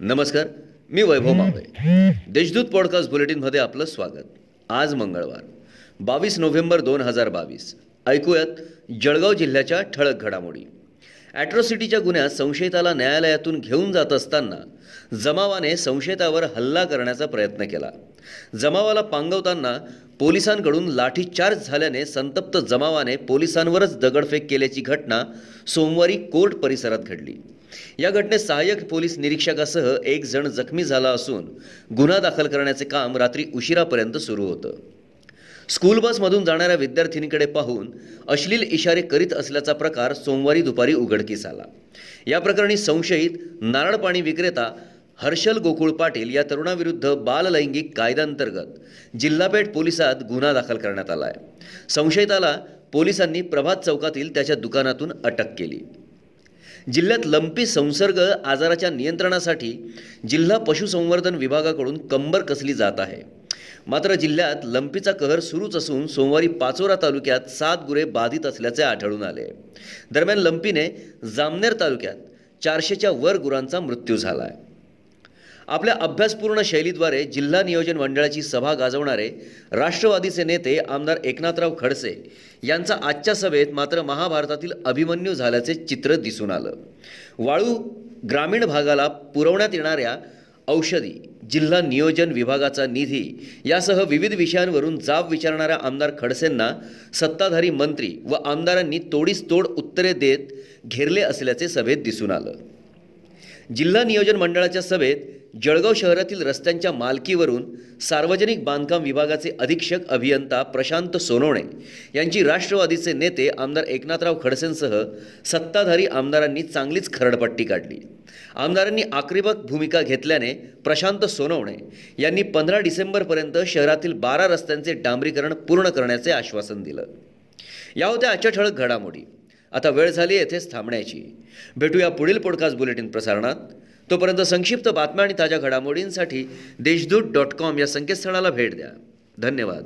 नमस्कार मी वैभव मावळे. देशदूत पॉडकास्ट बुलेटिनमध्ये आपलं स्वागत. आज मंगळवार बावीस नोव्हेंबर दोन हजार बावीस. ऐकूयात जळगाव जिल्ह्याच्या ठळक घडामोडी. ॲट्रॉसिटीच्या गुन्ह्यात संशयिताला न्यायालयातून घेऊन जात असताना जमावाने संशयितावर हल्ला करण्याचा प्रयत्न केला. जमावाला पांगवताना पोलिसांकडून लाठीचार्ज झाल्याने संतप्त जमावाने पोलिसांवरच दगडफेक केल्याची घटना सोमवारी कोर्ट परिसरात घडली. या घटनेत सहाय्यक पोलीस निरीक्षकासह एक जण जखमी झाला असून गुन्हा दाखल करण्याचे काम रात्री उशिरापर्यंत सुरू होतं. स्कूल बसमधून जाणाऱ्या विद्यार्थिनीकडे पाहून अश्लील इशारे करीत असल्याचा प्रकार सोमवारी दुपारी उघडकीस आला. या प्रकरणी संशयित नारळ पाणी विक्रेता हर्षल गोकुळ पाटील या तरुणाविरुद्ध बाललैंगिक कायद्याअंतर्गत जिल्हापेठ पोलिसात गुन्हा दाखल करण्यात आला आहे संशयिताला पोलिसांनी प्रभात चौकातील त्याच्या दुकानातून अटक केली. जिल्ह्यात लंपी संसर्ग आजाराच्या नियंत्रणासाठी जिल्हा पशुसंवर्धन विभागाकडून कंबर कसली जात आहे? मात्र जिल्ह्यात लंपीचा कहर सुरूच असून सोमवारी पाचोरा तालुक्यात सात गुरे बाधित असल्याचे आढळून आले. दरम्यान लंपीने जामनेर तालुक्यात चारशेच्या वर गुरांचा मृत्यू झाला आहे आपल्या अभ्यासपूर्ण शैलीद्वारे जिल्हा नियोजन मंडळाची सभा गाजवणारे राष्ट्रवादीचे नेते आमदार एकनाथराव खडसे यांचा आजच्या सभेत मात्र महाभारतातील अभिमन्यू झाल्याचे चित्र दिसून आलं. वाळू ग्रामीण भागाला पुरवण्यात येणाऱ्या औषधी जिल्हा नियोजन विभागाचा निधी यासह विविध विषयांवरून जाब विचारणाऱ्या आमदार खडसेंना सत्ताधारी मंत्री व आमदारांनी तोडीस तोड उत्तरे देत घेरले असल्याचे सभेत दिसून आलं. जिल्हा नियोजन मंडळाच्या सभेत जळगाव शहरातील रस्त्यांच्या मालकीवरून सार्वजनिक बांधकाम विभागाचे अधीक्षक अभियंता प्रशांत सोनवणे यांची राष्ट्रवादीचे नेते आमदार एकनाथराव खडसेंसह सत्ताधारी आमदारांनी चांगलीच खरडपट्टी काढली. आमदारांनी आक्रमक भूमिका घेतल्याने प्रशांत सोनवणे यांनी पंधरा डिसेंबरपर्यंत शहरातील बारा रस्त्यांचे डांबरीकरण पूर्ण करण्याचे आश्वासन दिलं. या होत्या आजच्या ठळक घडामोडी. आता वेळ झाली येथेच थांबण्याची. भेटूया पुढील पॉडकास्ट बुलेटिन प्रसारणात. तोपर्यंत संक्षिप्त बातम्या आणि ताज्या घडामोडींसाठी देशदूत डॉट कॉम या संकेतस्थळाला भेट द्या. धन्यवाद.